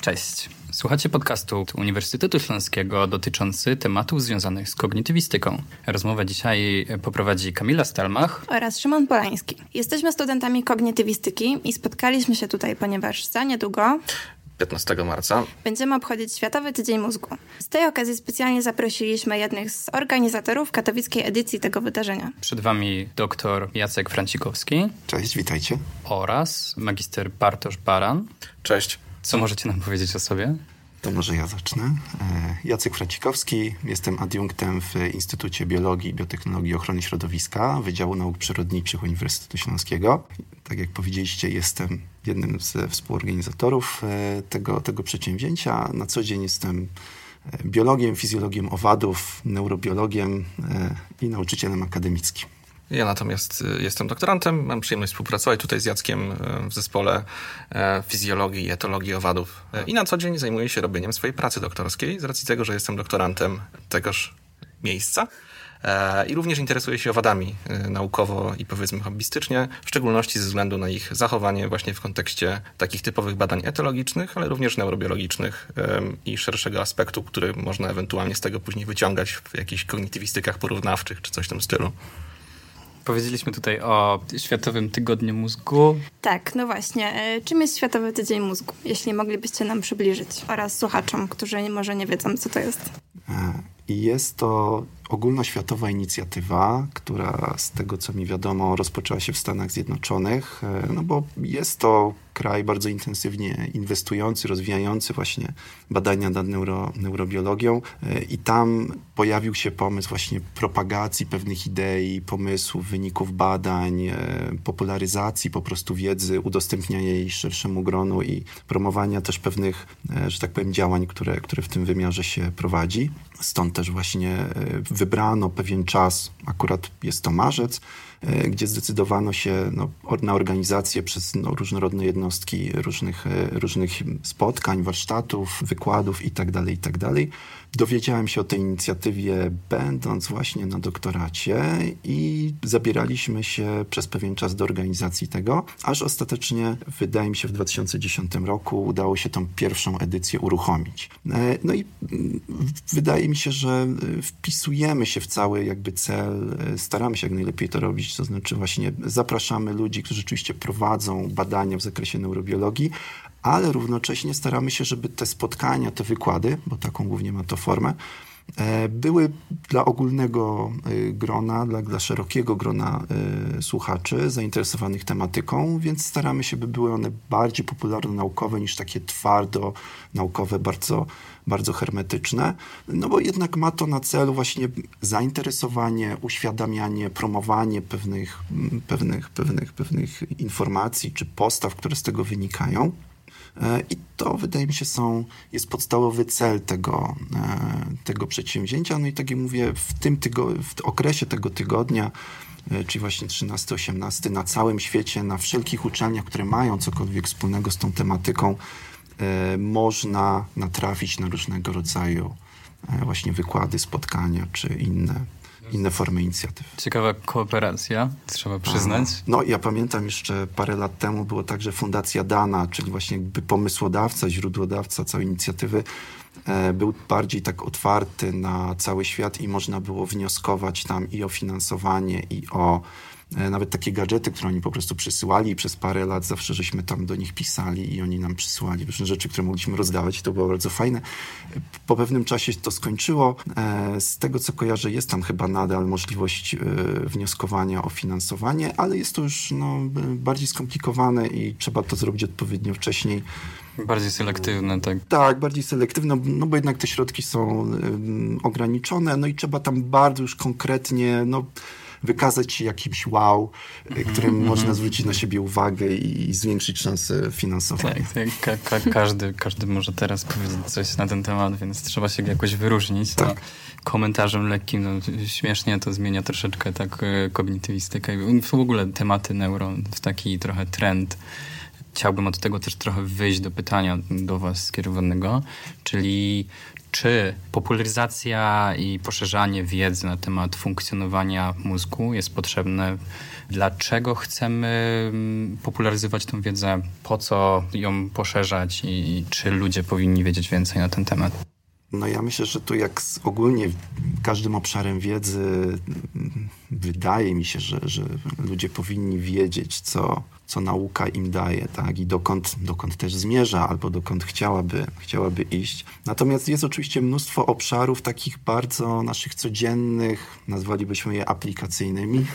Cześć. Słuchacie podcastu Uniwersytetu Śląskiego dotyczący tematów związanych z kognitywistyką. Rozmowę dzisiaj poprowadzi Kamila Stelmach oraz Szymon Polański. Jesteśmy studentami kognitywistyki i spotkaliśmy się tutaj, ponieważ za niedługo 15 marca. Będziemy obchodzić Światowy Tydzień Mózgu. Z tej okazji specjalnie zaprosiliśmy jednych z organizatorów katowickiej edycji tego wydarzenia. Przed Wami dr Jacek Francikowski. Cześć, witajcie. Oraz magister Bartosz Baran. Cześć. Co możecie nam powiedzieć o sobie? To może ja zacznę. E, Jacek Francikowski, jestem adiunktem w Instytucie Biologii i Biotechnologii Ochrony Środowiska Wydziału Nauk Przyrodniczych Uniwersytetu Śląskiego. Tak jak powiedzieliście, jestem jednym ze współorganizatorów e, tego, tego przedsięwzięcia. Na co dzień jestem e, biologiem, fizjologiem owadów, neurobiologiem i nauczycielem akademickim. Ja natomiast y, jestem doktorantem, mam przyjemność współpracować tutaj z Jackiem y, w zespole y, fizjologii i etologii owadów. I na co dzień zajmuję się robieniem swojej pracy doktorskiej z racji tego, że jestem doktorantem tegoż miejsca. I również interesuję się owadami naukowo i powiedzmy hobbystycznie, w szczególności ze względu na ich zachowanie właśnie w kontekście takich typowych badań etologicznych, ale również neurobiologicznych i szerszego aspektu, który można ewentualnie z tego później wyciągać w jakichś kognitywistykach porównawczych czy coś w tym stylu. Powiedzieliśmy tutaj o Światowym Tygodniu Mózgu. Tak, no właśnie. E, czym jest Światowy Tydzień Mózgu? Jeśli moglibyście nam przybliżyć oraz słuchaczom, którzy może nie wiedzą, co to jest. E, jest to ogólnoświatowa inicjatywa, która z tego co mi wiadomo rozpoczęła się w Stanach Zjednoczonych, e, no bo jest to kraj bardzo intensywnie inwestujący, rozwijający właśnie badania nad neuro, neurobiologią e, i tam pojawił się pomysł właśnie propagacji pewnych idei, pomysłów, wyników badań, e, popularyzacji po prostu wiedzy, udostępniania jej szerszemu gronu i promowania też pewnych, że tak powiem, działań, które, które w tym wymiarze się prowadzi. Stąd też właśnie wybrano pewien czas, akurat jest to marzec, gdzie zdecydowano się no, na organizację przez no, różnorodne jednostki różnych, e, różnych spotkań, warsztatów, wykładów itd., tak itd. Tak Dowiedziałem się o tej inicjatywie będąc właśnie na doktoracie i zabieraliśmy się przez pewien czas do organizacji tego, aż ostatecznie, wydaje mi się, w 2010 roku udało się tą pierwszą edycję uruchomić. E, no i mm, wydaje mi się, że wpisujemy się w cały jakby cel, e, staramy się jak najlepiej to robić, to znaczy właśnie zapraszamy ludzi, którzy rzeczywiście prowadzą badania w zakresie neurobiologii, ale równocześnie staramy się, żeby te spotkania, te wykłady, bo taką głównie ma to formę, e, były dla ogólnego e, grona, dla, dla szerokiego grona e, słuchaczy zainteresowanych tematyką, więc staramy się, by były one bardziej popularno-naukowe niż takie twardo naukowe, bardzo, bardzo hermetyczne, no bo jednak ma to na celu właśnie zainteresowanie, uświadamianie, promowanie pewnych, pewnych, pewnych, pewnych informacji czy postaw, które z tego wynikają. E, I to wydaje mi się są, jest podstawowy cel tego, e, tego przedsięwzięcia. No i tak jak mówię, w tym tygo, w okresie tego tygodnia, e, czyli właśnie 13-18, na całym świecie, na wszelkich uczelniach, które mają cokolwiek wspólnego z tą tematyką, można natrafić na różnego rodzaju właśnie wykłady, spotkania czy inne inne formy inicjatyw. Ciekawa kooperacja, trzeba przyznać. A, no, ja pamiętam jeszcze parę lat temu było tak, że Fundacja Dana, czyli właśnie jakby pomysłodawca, źródłodawca całej inicjatywy, e, był bardziej tak otwarty na cały świat i można było wnioskować tam i o finansowanie, i o E, nawet takie gadżety, które oni po prostu przysyłali i przez parę lat zawsze żeśmy tam do nich pisali i oni nam przysyłali różne rzeczy, które mogliśmy rozdawać i to było bardzo fajne. Po pewnym czasie to skończyło. E, z tego, co kojarzę, jest tam chyba nadal możliwość e, wnioskowania o finansowanie, ale jest to już no, bardziej skomplikowane i trzeba to zrobić odpowiednio wcześniej. Bardziej selektywne, tak? Tak, bardziej selektywne, no bo jednak te środki są ograniczone, no i trzeba tam bardzo już konkretnie, no wykazać się jakimś wow, mm -hmm, którym mm -hmm. można zwrócić na siebie uwagę i, i zwiększyć szanse finansowania. Tak, tak ka ka każdy, każdy może teraz powiedzieć coś na ten temat, więc trzeba się jakoś wyróżnić. Tak. No, komentarzem lekkim, no, śmiesznie to zmienia troszeczkę tak e, kognitywistykę i w ogóle tematy neuro w taki trochę trend chciałbym od tego też trochę wyjść do pytania do Was skierowanego, czyli czy popularyzacja i poszerzanie wiedzy na temat funkcjonowania mózgu jest potrzebne? Dlaczego chcemy mm, popularyzować tę wiedzę? Po co ją poszerzać i czy ludzie powinni wiedzieć więcej na ten temat? No ja myślę, że tu jak z ogólnie każdym obszarem wiedzy wydaje mi się, że, że ludzie powinni wiedzieć, co, co nauka im daje, tak, i dokąd, dokąd też zmierza, albo dokąd chciałaby, chciałaby iść. Natomiast jest oczywiście mnóstwo obszarów takich bardzo naszych codziennych, nazwalibyśmy je aplikacyjnymi,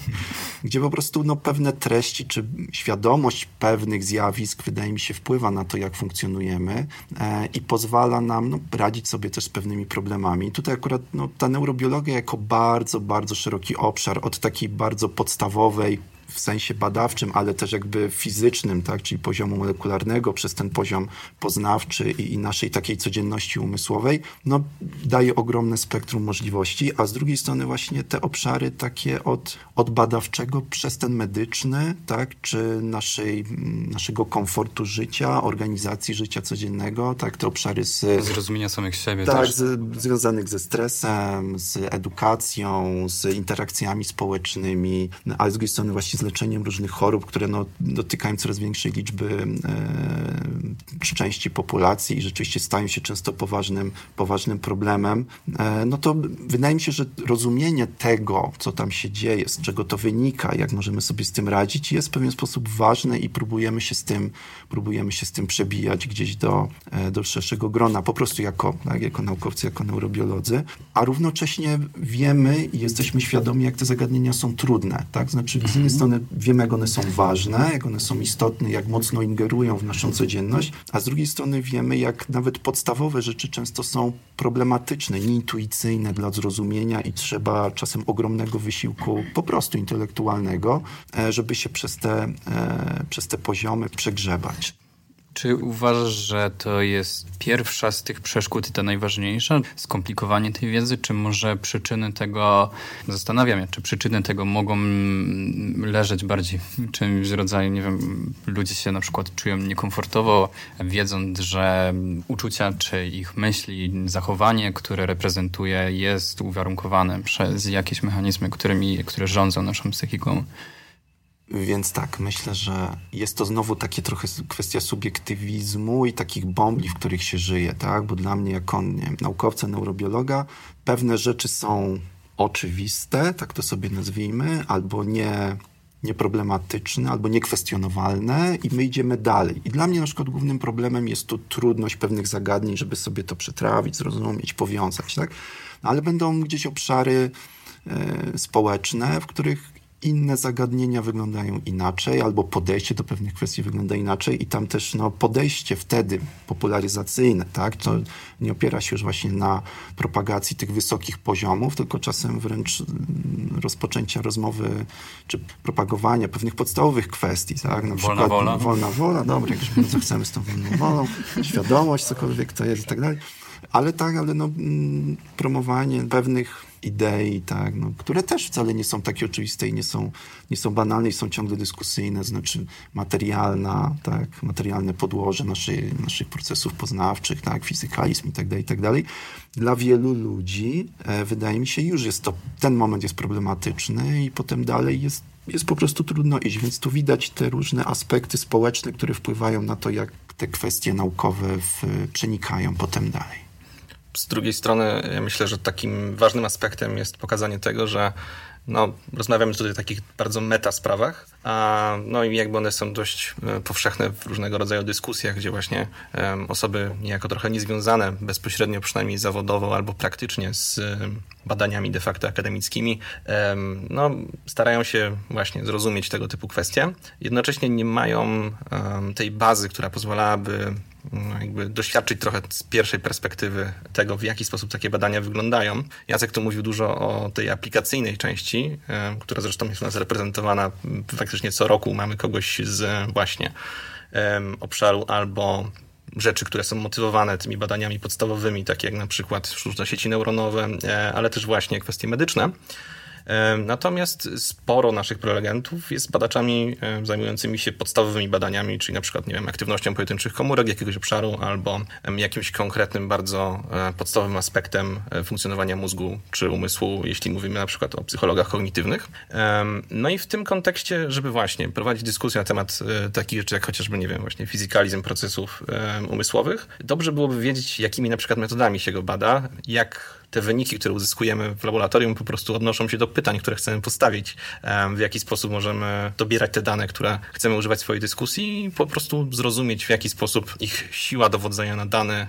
gdzie po prostu no, pewne treści, czy świadomość pewnych zjawisk, wydaje mi się, wpływa na to, jak funkcjonujemy e, i pozwala nam no, radzić sobie też z pewnymi problemami. Tutaj akurat no, ta neurobiologia jako bardzo, bardzo szeroki obszar, od takiej bardzo podstawowej, w sensie badawczym, ale też jakby fizycznym, tak, czyli poziomu molekularnego przez ten poziom poznawczy i, i naszej takiej codzienności umysłowej, no daje ogromne spektrum możliwości, a z drugiej strony właśnie te obszary takie od, od badawczego przez ten medyczny, tak, czy naszej, naszego komfortu życia, organizacji życia codziennego, tak, te obszary z... Zrozumienia samych siebie tak, też. Z, związanych ze stresem, z edukacją, z interakcjami społecznymi, a z drugiej strony właśnie z leczeniem różnych chorób, które no, dotykają coraz większej liczby e, części populacji i rzeczywiście stają się często poważnym, poważnym problemem, e, no to wydaje mi się, że rozumienie tego, co tam się dzieje, z czego to wynika, jak możemy sobie z tym radzić, jest w pewien sposób ważne i próbujemy się z tym, próbujemy się z tym przebijać gdzieś do, e, do szerszego grona, po prostu jako, tak, jako naukowcy, jako neurobiolodzy, a równocześnie wiemy i jesteśmy świadomi, jak te zagadnienia są trudne, tak? Znaczy, z jednej strony wiemy, jak one są ważne, jak one są istotne, jak mocno ingerują w naszą codzienność, a z drugiej strony wiemy, jak nawet podstawowe rzeczy często są problematyczne, nieintuicyjne dla zrozumienia i trzeba czasem ogromnego wysiłku po prostu intelektualnego, e, żeby się przez te, e, przez te poziomy przegrzebać. Czy uważasz, że to jest pierwsza z tych przeszkód i ta najważniejsza? Skomplikowanie tej wiedzy, czy może przyczyny tego, zastanawiam się, czy przyczyny tego mogą leżeć bardziej w czymś w rodzaju, nie wiem, ludzie się na przykład czują niekomfortowo, wiedząc, że uczucia, czy ich myśli, zachowanie, które reprezentuje, jest uwarunkowane przez jakieś mechanizmy, którymi, które rządzą naszą psychiką. Więc tak, myślę, że jest to znowu takie trochę kwestia subiektywizmu i takich bombli, w których się żyje, tak? Bo dla mnie, jako nie naukowca, neurobiologa, pewne rzeczy są oczywiste, tak to sobie nazwijmy, albo nie, nieproblematyczne, albo niekwestionowalne i my idziemy dalej. I dla mnie na przykład głównym problemem jest tu trudność pewnych zagadnień, żeby sobie to przetrawić, zrozumieć, powiązać, tak? Ale będą gdzieś obszary y, społeczne, w których inne zagadnienia wyglądają inaczej, albo podejście do pewnych kwestii wygląda inaczej i tam też no, podejście wtedy popularyzacyjne, tak, to nie opiera się już właśnie na propagacji tych wysokich poziomów, tylko czasem wręcz mm, rozpoczęcia rozmowy czy propagowania pewnych podstawowych kwestii, tak, na wolna przykład wola. wolna wola, dobra, jak już bardzo chcemy z tą wolną wolą, świadomość, cokolwiek to jest i tak dalej, ale tak, ale no, mm, promowanie pewnych idei, tak, no, które też wcale nie są takie oczywiste i nie są, nie są banalne i są ciągle dyskusyjne, znaczy materialna, tak, materialne podłoże naszej, naszych procesów poznawczych, tak, fizykalizm i tak dalej, i tak. Dla wielu ludzi e, wydaje mi się już jest to, ten moment jest problematyczny i potem dalej jest jest po prostu trudno iść, więc tu widać te różne aspekty społeczne, które wpływają na to, jak te kwestie naukowe w, przenikają potem dalej. Z drugiej strony, ja myślę, że takim ważnym aspektem jest pokazanie tego, że no, rozmawiamy tutaj o takich bardzo meta sprawach, a, no i jakby one są dość e, powszechne w różnego rodzaju dyskusjach, gdzie właśnie um, osoby niejako trochę niezwiązane bezpośrednio, przynajmniej zawodowo albo praktycznie z um, badaniami de facto akademickimi, um, no, starają się właśnie zrozumieć tego typu kwestie. Jednocześnie nie mają tej bazy, która pozwalałaby jakby doświadczyć trochę z pierwszej perspektywy tego, w jaki sposób takie badania wyglądają. Jacek tu mówił dużo o tej aplikacyjnej części, która zresztą jest u nas reprezentowana faktycznie co roku. Mamy kogoś z właśnie obszaru albo rzeczy, które są motywowane tymi badaniami podstawowymi, takie jak na przykład sztuczne sieci neuronowe, e, ale też właśnie kwestie medyczne. Natomiast sporo naszych prelegentów jest badaczami zajmującymi się podstawowymi badaniami, czyli na przykład, nie wiem, aktywnością pojedynczych komórek jakiegoś obszaru albo jakimś konkretnym, bardzo e, podstawowym aspektem e, funkcjonowania mózgu czy umysłu, jeśli mówimy na przykład o psychologach kognitywnych. No i w tym kontekście, żeby właśnie prowadzić dyskusję na temat e, takich rzeczy, jak chociażby, nie wiem, właśnie fizykalizm procesów umysłowych, dobrze byłoby wiedzieć, jakimi na przykład metodami się go bada, jak te wyniki, które uzyskujemy w laboratorium, po prostu odnoszą się do pytań, które chcemy postawić, w jaki sposób możemy dobierać te dane, które chcemy używać w swojej dyskusji i po prostu zrozumieć, w jaki sposób ich siła dowodzenia na dane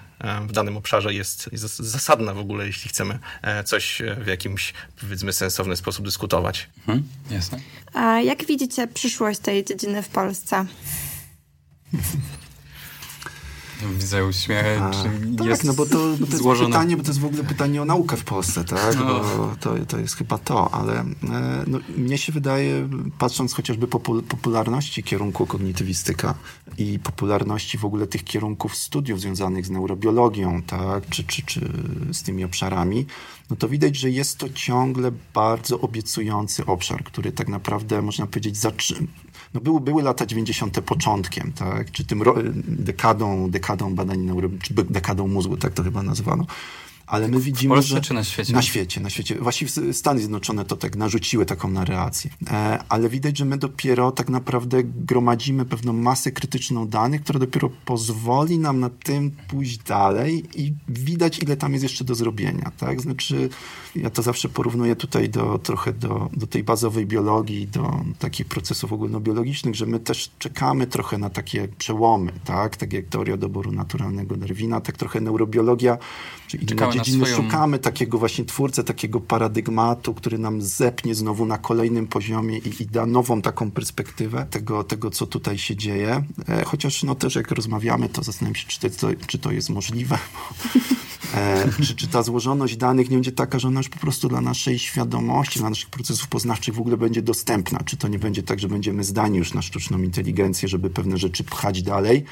w danym obszarze jest, jest zasadna w ogóle, jeśli chcemy e, coś w jakimś, powiedzmy, sensowny sposób dyskutować. Mhm, jasne. A jak widzicie przyszłość tej dziedziny w Polsce? Widzę uśmiech. tak, jest no bo to, bo to jest złożone. pytanie, bo to jest w ogóle pytanie o naukę w Polsce, tak? No. Bo to, to jest chyba to, ale e, no, mnie się wydaje, patrząc chociażby po popularności kierunku kognitywistyka i popularności w ogóle tych kierunków studiów związanych z neurobiologią, tak? Czy, czy, czy z tymi obszarami, no to widać, że jest to ciągle bardzo obiecujący obszar, który tak naprawdę, można powiedzieć, zaczy- no były, były lata 90. początkiem, tak? czy tym dekadą, dekadą badań neuro, czy dekadą mózgu, tak to chyba nazwano. Ale my widzimy, Polsce że... czy na świecie? Na świecie, na świecie. Właściwie Stany Zjednoczone to tak narzuciły taką narrację. E, ale widać, że my dopiero tak naprawdę gromadzimy pewną masę krytyczną danych, która dopiero pozwoli nam na tym pójść dalej i widać, ile tam jest jeszcze do zrobienia, tak? Znaczy, ja to zawsze porównuję tutaj do, trochę do, do tej bazowej biologii, do takich procesów ogólnobiologicznych, że my też czekamy trochę na takie przełomy, tak? Tak jak teoria doboru naturalnego Darwina, tak trochę neurobiologia, czy inne dziedziny swoją... szukamy takiego właśnie twórcę, takiego paradygmatu, który nam zepnie znowu na kolejnym poziomie i, i da nową taką perspektywę tego, tego, co tutaj się dzieje. E, chociaż no też jak rozmawiamy, to zastanawiam się, czy to, czy to jest możliwe. E, czy, czy ta złożoność danych nie będzie taka, że ona już po prostu dla naszej świadomości, dla naszych procesów poznawczych w ogóle będzie dostępna? Czy to nie będzie tak, że będziemy zdani już na sztuczną inteligencję, żeby pewne rzeczy pchać dalej?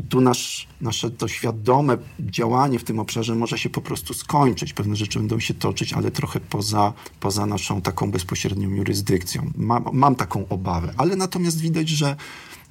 I tu nasz, nasze to świadome działanie w tym obszarze może się po prostu skończyć. Pewne rzeczy będą się toczyć, ale trochę poza, poza naszą taką bezpośrednią jurysdykcją. Mam, mam taką obawę, ale natomiast widać, że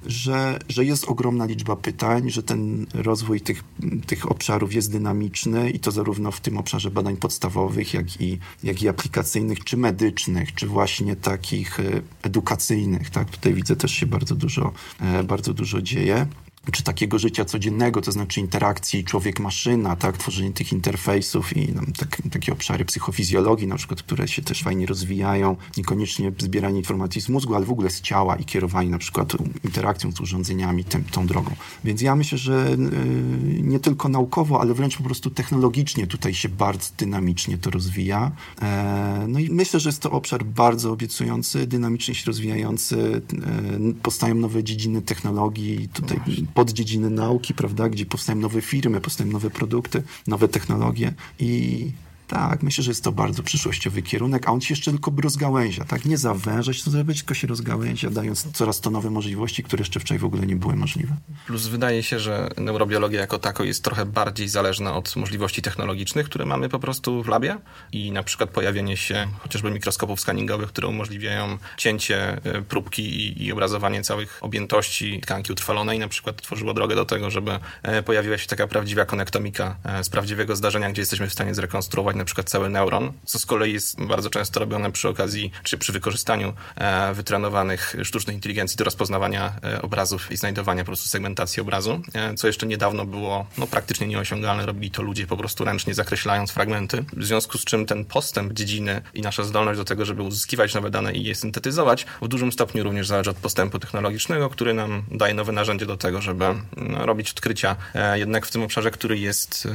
że, że jest ogromna liczba pytań, że ten rozwój tych, tych obszarów jest dynamiczny i to zarówno w tym obszarze badań podstawowych, jak i, jak i aplikacyjnych, czy medycznych, czy właśnie takich e, edukacyjnych. Tak? Tutaj widzę też się bardzo dużo, e, bardzo dużo dzieje czy takiego życia codziennego, to znaczy interakcji człowiek-maszyna, tak, tworzenie tych interfejsów i no, tak, takie obszary psychofizjologii na przykład, które się też fajnie rozwijają, niekoniecznie zbieranie informacji z mózgu, ale w ogóle z ciała i kierowanie na przykład interakcją z urządzeniami tym, tą drogą. Więc ja myślę, że yy, nie tylko naukowo, ale wręcz po prostu technologicznie tutaj się bardzo dynamicznie to rozwija. E, no i myślę, że jest to obszar bardzo obiecujący, dynamicznie się rozwijający, e, powstają nowe dziedziny technologii, tutaj no poddziedziny nauki, prawda, gdzie powstają nowe firmy, powstają nowe produkty, nowe technologie i tak, myślę, że jest to bardzo przyszłościowy kierunek, a on się jeszcze tylko rozgałęzia, tak? Nie zawężać, to zrobić, tylko się rozgałęzia, dając coraz to nowe możliwości, które jeszcze wczoraj w ogóle nie były możliwe. Plus wydaje się, że neurobiologia jako tako jest trochę bardziej zależna od możliwości technologicznych, które mamy po prostu w labie i na przykład pojawienie się chociażby mikroskopów skaningowych, które umożliwiają cięcie e, próbki i, i obrazowanie całych objętości tkanki utrwalonej, na przykład tworzyło drogę do tego, żeby e, pojawiła się taka prawdziwa konektomika e, z prawdziwego zdarzenia, gdzie jesteśmy w stanie zrekonstruować na przykład cały neuron, co z kolei jest bardzo często robione przy okazji, czy przy wykorzystaniu e, wytrenowanych sztucznej inteligencji do rozpoznawania e, obrazów i znajdowania po prostu segmentacji obrazu, e, co jeszcze niedawno było no, praktycznie nieosiągalne. Robili to ludzie po prostu ręcznie zakreślając fragmenty, w związku z czym ten postęp dziedziny i nasza zdolność do tego, żeby uzyskiwać nowe dane i je syntetyzować, w dużym stopniu również zależy od postępu technologicznego, który nam daje nowe narzędzie do tego, żeby no, robić odkrycia jednak w tym obszarze, który jest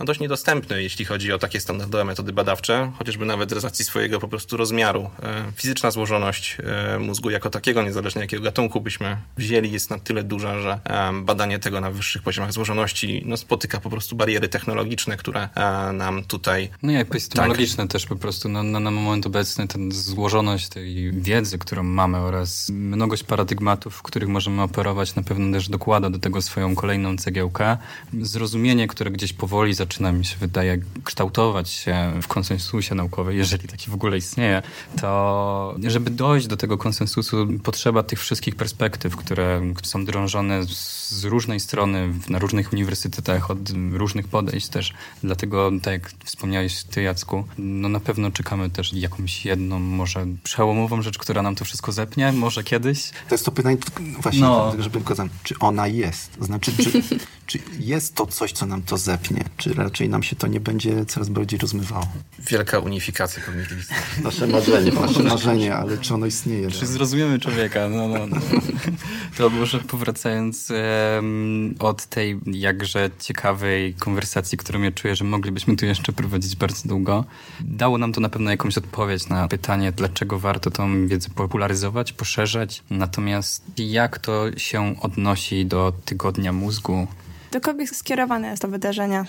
no, dość niedostępny, jeśli chodzi o takie standardowe metody badawcze, chociażby nawet z racji swojego po prostu rozmiaru. E, fizyczna złożoność e, mózgu jako takiego, niezależnie jakiego gatunku byśmy wzięli, jest na tyle duża, że e, badanie tego na wyższych poziomach złożoności no, spotyka po prostu bariery technologiczne, które nam tutaj... No i epistemologiczne tak. też po prostu. No, no, na moment obecny ten złożoność tej wiedzy, którą mamy oraz mnogość paradygmatów, w których możemy operować, na pewno też dokłada do tego swoją kolejną cegiełkę. Zrozumienie, które gdzieś powoli zaczyna zaczyna mi się wydaje kształtować się w konsensusie naukowym, jeżeli taki w ogóle istnieje, to żeby dojść do tego konsensusu potrzeba tych wszystkich perspektyw, które są drążone z różnej strony na różnych uniwersytetach, od różnych podejść też. Dlatego, tak jak wspomniałeś ty Jacku, no na pewno czekamy też jakąś jedną, może przełomową rzecz, która nam to wszystko zepnie, może kiedyś. To jest to pytanie, właśnie, no. żeby pokazać, czy ona jest? Znaczy, czy, czy jest to coś, co nam to zepnie? Czy raczej nam się to nie będzie coraz bardziej rozmywało? Wielka unifikacja kognitywistyczna. Nasze marzenie, nasze marzenie, ale czy ono istnieje? Czy zrozumiemy człowieka? No, no, no. To może powracając um, od tej jakże ciekawej konwersacji, którą ja czuję, że moglibyśmy tu jeszcze prowadzić bardzo długo, dało nam to na pewno jakąś odpowiedź na pytanie, dlaczego warto tą wiedzę popularyzować, poszerzać. Natomiast jak to się odnosi do tygodnia mózgu? Do kogo skierowane jest to wydarzenie?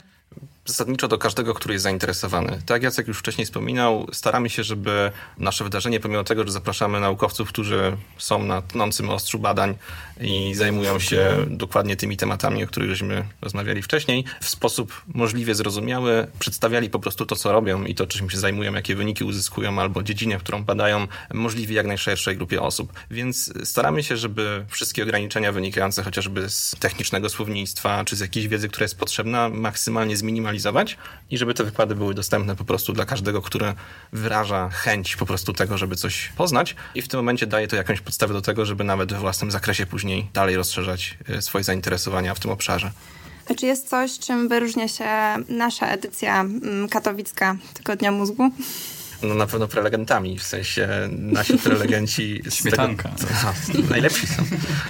Zasadniczo do każdego, który jest zainteresowany. Tak jak Jacek już wcześniej wspominał, staramy się, żeby nasze wydarzenie, pomimo tego, że zapraszamy naukowców, którzy są na tnącym ostrzu badań i zajmują się dokładnie tymi tematami, o których żeśmy rozmawiali wcześniej, w sposób możliwie zrozumiały przedstawiali po prostu to, co robią i to, czym się zajmują, jakie wyniki uzyskują, albo dziedzinę, którą badają, możliwie jak najszerszej grupie osób. Więc staramy się, żeby wszystkie ograniczenia wynikające chociażby z technicznego słownictwa, czy z jakiejś wiedzy, która jest potrzebna, maksymalnie zminimalizować i żeby te wykłady były dostępne po prostu dla każdego, który wyraża chęć po prostu tego, żeby coś poznać i w tym momencie daje to jakąś podstawę do tego, żeby nawet we własnym zakresie później dalej rozszerzać e, swoje zainteresowania w tym obszarze. A czy jest coś, czym wyróżnia się nasza edycja mm, katowicka Tygodnia Mózgu? No na pewno prelegentami, w sensie nasi prelegenci... Śmietanka. Tego, najlepsi są.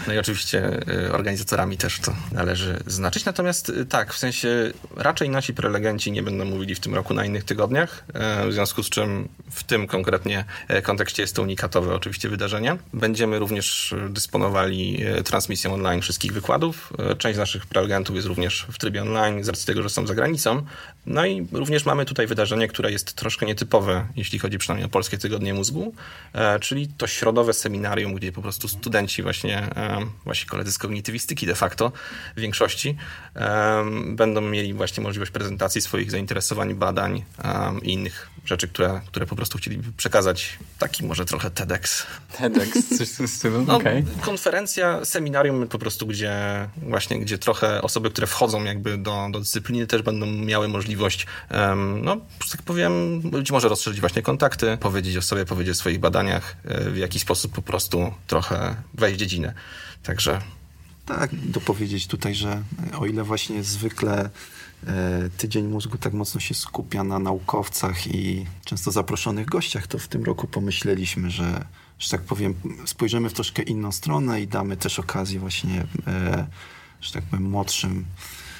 No i oczywiście y, organizatorami też to należy znaczyć. Natomiast y, tak, w sensie raczej nasi prelegenci nie będą mówili w tym roku na innych tygodniach, e, w związku z czym w tym konkretnie kontekście jest to unikatowe oczywiście wydarzenie. Będziemy również dysponowali transmisją online wszystkich wykładów. Część z naszych prelegentów jest również w trybie online z racji tego, że są za granicą. No i również mamy tutaj wydarzenie, które jest troszkę nietypowe, jeśli chodzi przynajmniej o Polskie Tygodnie Mózgu, e, czyli to środowe seminarium, gdzie po prostu studenci właśnie, e, właśnie koledzy z kognitywistyki de facto w większości e, będą mieli właśnie możliwość prezentacji swoich zainteresowań, badań i innych rzeczy, które, które po prostu chcieliby przekazać. Taki może trochę TEDx. TEDx, coś w tym stylu, no, okay. Konferencja, seminarium po prostu, gdzie właśnie, gdzie trochę osoby, które wchodzą jakby do, do dyscypliny też będą miały możliwość, um, no, tak powiem, być może rozszerzyć właśnie kontakty, powiedzieć o sobie, powiedzieć o swoich badaniach, e, w jakiś sposób po prostu trochę wejść w dziedzinę. Także... Tak, dopowiedzieć tutaj, że o ile właśnie zwykle tydzień Mózgu tak mocno się skupia na naukowcach i często zaproszonych gościach, to w tym roku pomyśleliśmy, że, że tak powiem, spojrzymy w troszkę inną stronę i damy też okazję właśnie, e, że tak powiem, młodszym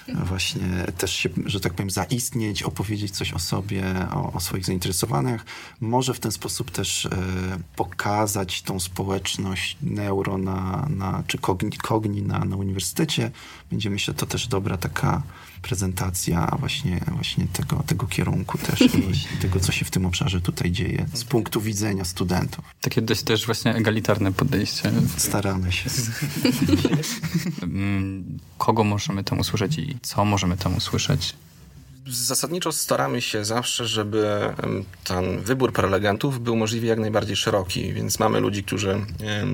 właśnie też się, że tak powiem, zaistnieć, opowiedzieć coś o sobie, o, o swoich zainteresowaniach. Może w ten sposób też e, pokazać tą społeczność neuro na, na, czy kogni, kogni na, na uniwersytecie. Będzie myślę to też dobra taka prezentacja właśnie, właśnie tego, tego kierunku też i tego, co się w tym obszarze tutaj dzieje z punktu widzenia studentów. Takie dość też właśnie egalitarne podejście. Staramy się. Mm, kogo możemy tam usłyszeć i co możemy tam usłyszeć? Zasadniczo staramy się zawsze, żeby ten wybór prelegentów był możliwie jak najbardziej szeroki, więc mamy ludzi, którzy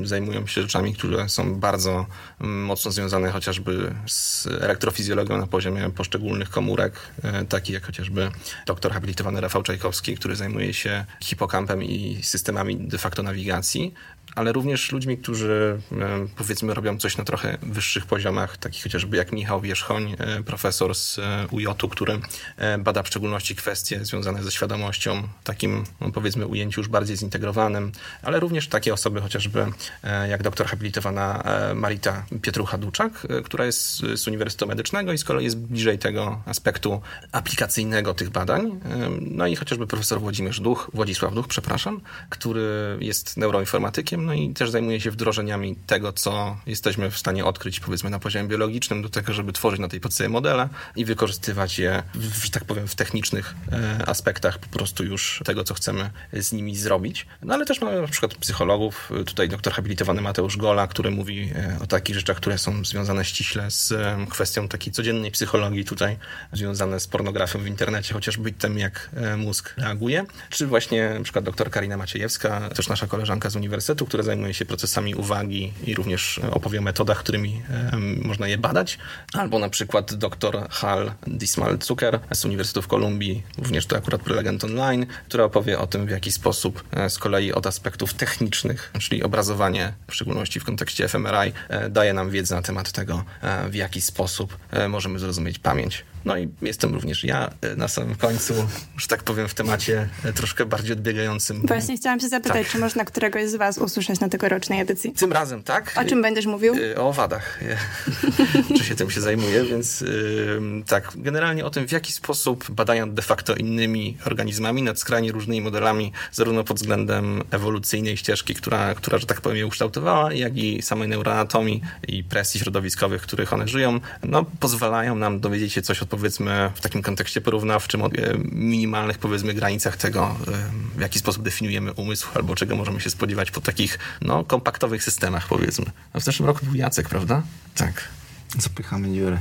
zajmują się rzeczami, które są bardzo mocno związane chociażby z elektrofizjologią na poziomie poszczególnych komórek, e, taki jak chociażby doktor habilitowany Rafał Czajkowski, który zajmuje się hipokampem i systemami de facto nawigacji, ale również ludźmi, którzy e, powiedzmy robią coś na trochę wyższych poziomach, takich chociażby jak Michał Wierzchoń, e, profesor z e, UJ-u, który bada w szczególności kwestie związane ze świadomością, takim no, powiedzmy ujęciu już bardziej zintegrowanym, ale również takie osoby chociażby jak doktor habilitowana Marita Pietrucha-Duczak, która jest z Uniwersytetu Medycznego i z kolei jest bliżej tego aspektu aplikacyjnego tych badań. No i chociażby profesor Włodzimierz Duch, Władysław Duch, przepraszam, który jest neuroinformatykiem, no i też zajmuje się wdrożeniami tego, co jesteśmy w stanie odkryć, powiedzmy, na poziomie biologicznym, do tego, żeby tworzyć na tej podstawie modele i wykorzystywać je, w, że tak powiem, w technicznych e, aspektach po prostu już tego, co chcemy z nimi zrobić. No ale też mamy na przykład psychologów, tutaj doktor habilitowany Mateusz Gola, który mówi e, o takich rzeczach, które są związane ściśle z kwestią takiej codziennej psychologii tutaj, związane z pornografią w internecie, chociażby tym, jak e, mózg reaguje. Czy właśnie na przykład doktor Karina Maciejewska, też nasza koleżanka z uniwersytetu, która zajmuje się procesami uwagi i również opowie o metodach, którymi można je badać. Albo na przykład doktor Hal Dismal-Zucker z Uniwersytetu w Kolumbii, również to akurat prelegent online, która opowie o tym, w jaki sposób z kolei od aspektów technicznych, czyli obrazowanie, w szczególności w kontekście fMRI, daje nam wiedzę na temat tego, w jaki sposób możemy zrozumieć pamięć. No i jestem również ja e, na samym końcu, że tak powiem, w temacie e, troszkę bardziej odbiegającym. Właśnie chciałam się zapytać, tak. czy można któregoś z was usłyszeć na tegorocznej edycji? Tym razem tak. O czym będziesz mówił? E, o owadach. czy się tym się zajmuję, więc tak, generalnie o tym, w jaki sposób badają de facto innymi organizmami nad skrajnie różnymi modelami, zarówno pod względem ewolucyjnej ścieżki, która, która że tak powiem, je ukształtowała, jak i samej neuroanatomii i presji środowiskowych, w których one żyją, no, pozwalają nam dowiedzieć się coś o powiedzmy w takim kontekście porównawczym o minimalnych powiedzmy granicach tego, w jaki sposób definiujemy umysł albo czego możemy się spodziewać po takich no, kompaktowych systemach powiedzmy. A w zeszłym roku był Jacek, prawda? Tak. Zapychamy dziurę.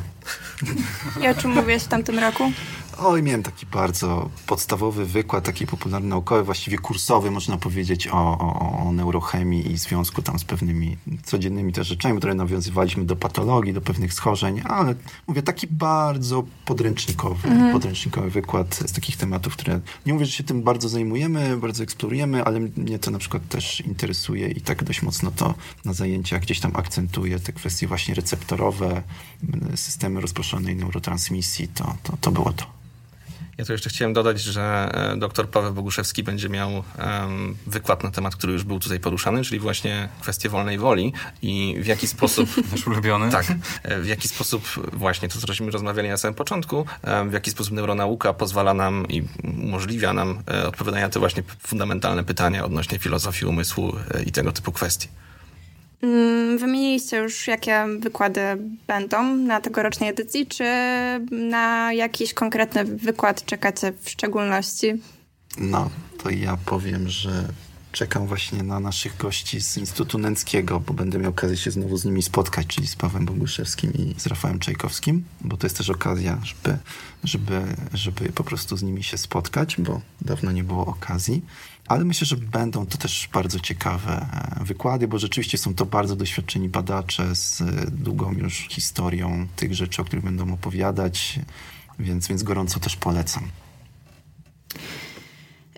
I o czym mówiłeś w tamtym roku? Oj, miałem taki bardzo podstawowy wykład, taki popularny naukowy, właściwie kursowy, można powiedzieć, o, o, o neurochemii i związku tam z pewnymi codziennymi też rzeczami, które nawiązywaliśmy do patologii, do pewnych schorzeń, ale mówię, taki bardzo podręcznikowy, mhm. podręcznikowy wykład z takich tematów, które nie mówię, że się tym bardzo zajmujemy, bardzo eksplorujemy, ale mnie to na przykład też interesuje i tak dość mocno to na zajęciach gdzieś tam akcentuję, te kwestie właśnie receptorowe, systemy rozproszonej neurotransmisji, to, to, to było to. Ja tu jeszcze chciałem dodać, że e, dr Paweł Boguszewski będzie miał wykład na temat, który już był tutaj poruszany, czyli właśnie kwestię wolnej woli i w jaki sposób... Nasz ulubiony. Tak. E, w jaki sposób właśnie to, cośmy rozmawiali na samym początku, w jaki sposób neuronauka pozwala nam i umożliwia nam e, odpowiadanie na te właśnie fundamentalne pytania odnośnie filozofii umysłu i tego typu kwestii. Mm, wymieniliście już, jakie wykłady będą na tegorocznej edycji, czy na jakiś konkretny wykład czekacie w szczególności? No, to ja powiem, że czekam właśnie na naszych gości z Instytutu Nęckiego, bo będę miał okazję się znowu z nimi spotkać, czyli z Pawłem Boguszewskim i z Rafałem Czajkowskim, bo to jest też okazja, żeby, żeby, żeby po prostu z nimi się spotkać, bo dawno nie było okazji. Ale myślę, że będą to też bardzo ciekawe e, wykłady, bo rzeczywiście są to bardzo doświadczeni badacze z długą już historią tych rzeczy, o których będą opowiadać, więc, więc gorąco też polecam.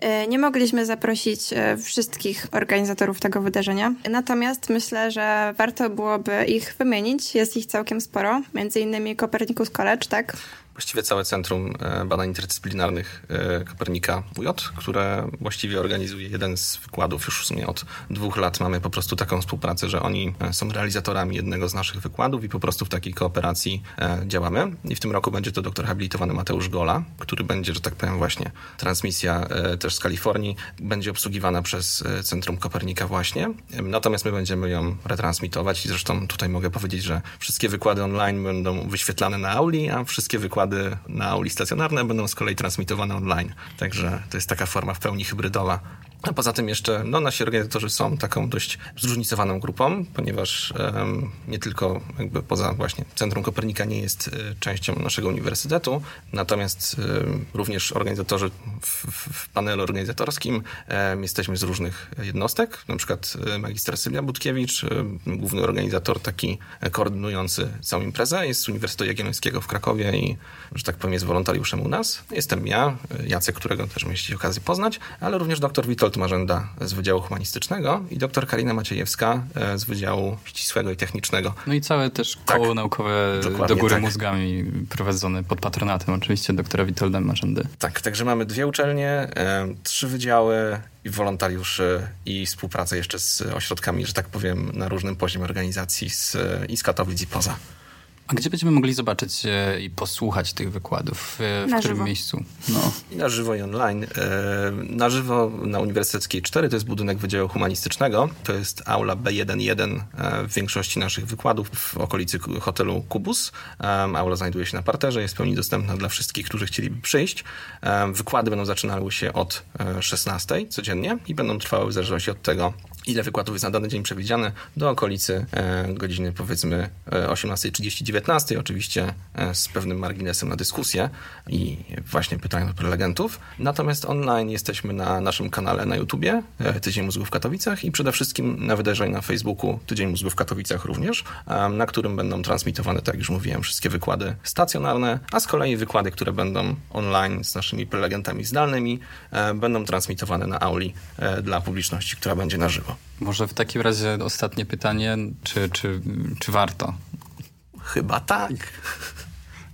E, nie mogliśmy zaprosić e, wszystkich organizatorów tego wydarzenia, natomiast myślę, że warto byłoby ich wymienić. Jest ich całkiem sporo, między innymi Copernicus College, tak? Właściwie całe Centrum e, Badań Interdyscyplinarnych e, Kopernika WJ, które właściwie organizuje jeden z wykładów. Już w sumie od dwóch lat mamy po prostu taką współpracę, że oni e, są realizatorami jednego z naszych wykładów i po prostu w takiej kooperacji działamy. I w tym roku będzie to doktor habilitowany Mateusz Gola, który będzie, że tak powiem właśnie, transmisja też z Kalifornii będzie obsługiwana przez Centrum Kopernika właśnie. Natomiast my będziemy ją retransmitować i zresztą tutaj mogę powiedzieć, że wszystkie wykłady online będą wyświetlane na auli, a wszystkie wykłady wykłady na auli stacjonarne będą z kolei transmitowane online. Także to jest taka forma w pełni hybrydowa. A poza tym jeszcze no, nasi organizatorzy są taką dość zróżnicowaną grupą, ponieważ um, nie tylko jakby poza właśnie Centrum Kopernika nie jest y, częścią naszego uniwersytetu, natomiast y, również organizatorzy w, w, panelu organizatorskim um, jesteśmy z różnych jednostek, na przykład magister Sylwia Budkiewicz, główny organizator taki koordynujący całą imprezę, jest z Uniwersytetu Jagiellońskiego w Krakowie i że tak powiem, jest wolontariuszem u nas. Jestem ja, Jacek, którego też mieliście okazję poznać, ale również dr Witold Marzenda z Wydziału Humanistycznego i dr Karina Maciejewska e, z Wydziału Ścisłego i Technicznego. No i całe też tak. koło tak, naukowe do góry tak. mózgami prowadzone pod patronatem oczywiście doktora Witolda Marzendy. Tak, także mamy dwie uczelnie, e, trzy wydziały i wolontariuszy i współpracę jeszcze z ośrodkami, że tak powiem, na różnym poziomie organizacji z, i z Katowic i poza. A gdzie będziemy mogli zobaczyć e, i posłuchać tych wykładów? E, w Na którym żywo. miejscu? No. I na żywo i online. E, Na żywo na Uniwersyteckiej 4 to jest budynek Wydziału Humanistycznego. To jest aula B11 e, w większości naszych wykładów w okolicy hotelu Kubus. Aula znajduje się na parterze, jest w pełni dostępna dla wszystkich, którzy chcieliby przyjść. Wykłady będą zaczynały się od e, 16 codziennie i będą trwały w zależności od tego, ile wykładów jest na dany dzień przewidziane, do okolicy e, godziny powiedzmy e, 18.30-19, oczywiście e, z pewnym marginesem na dyskusję i właśnie pytania do prelegentów. Natomiast online jesteśmy na naszym kanale na YouTubie e, Tydzień Mózgu w Katowicach i przede wszystkim na wydarzeniu na Facebooku Tydzień Mózgu w Katowicach również, e, na którym będą transmitowane, tak jak już mówiłem, wszystkie wykłady stacjonarne, a z kolei wykłady, które będą online z naszymi prelegentami zdalnymi, e, będą transmitowane na auli e, dla publiczności, która będzie na żywo. Może w takim razie ostatnie pytanie, czy, czy, czy warto? Chyba tak.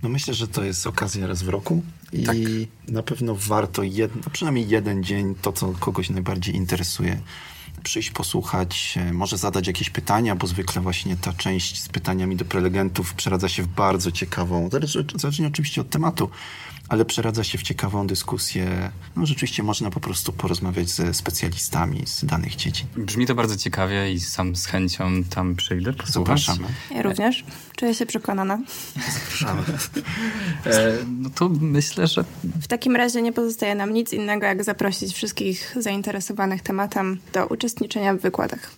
No myślę, że to jest okazja raz w roku i Tak. na pewno warto jed, no przynajmniej jeden dzień, to co kogoś najbardziej interesuje, przyjść posłuchać, e, może zadać jakieś pytania, bo zwykle właśnie ta część z pytaniami do prelegentów przeradza się w bardzo ciekawą, zależnie oczywiście od tematu, ale przeradza się w ciekawą dyskusję. No rzeczywiście można po prostu porozmawiać ze specjalistami z danych dziedzin. Brzmi to bardzo ciekawie i sam z chęcią tam przyjdę posłuchać. Zapraszamy. Ja również. Czuję się przekonana. E, no to myślę, że W takim razie nie pozostaje nam nic innego, jak zaprosić wszystkich zainteresowanych tematem do uczestniczenia w wykładach.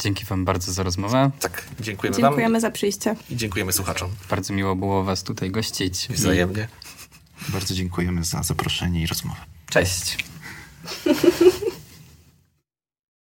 dzięki wam bardzo za rozmowę. Tak, dziękujemy, Dziękujemy za przyjście. wam i dziękujemy słuchaczom. Bardzo miło było was tutaj gościć. Wzajemnie. Bardzo dziękujemy za zaproszenie i rozmowę. Cześć.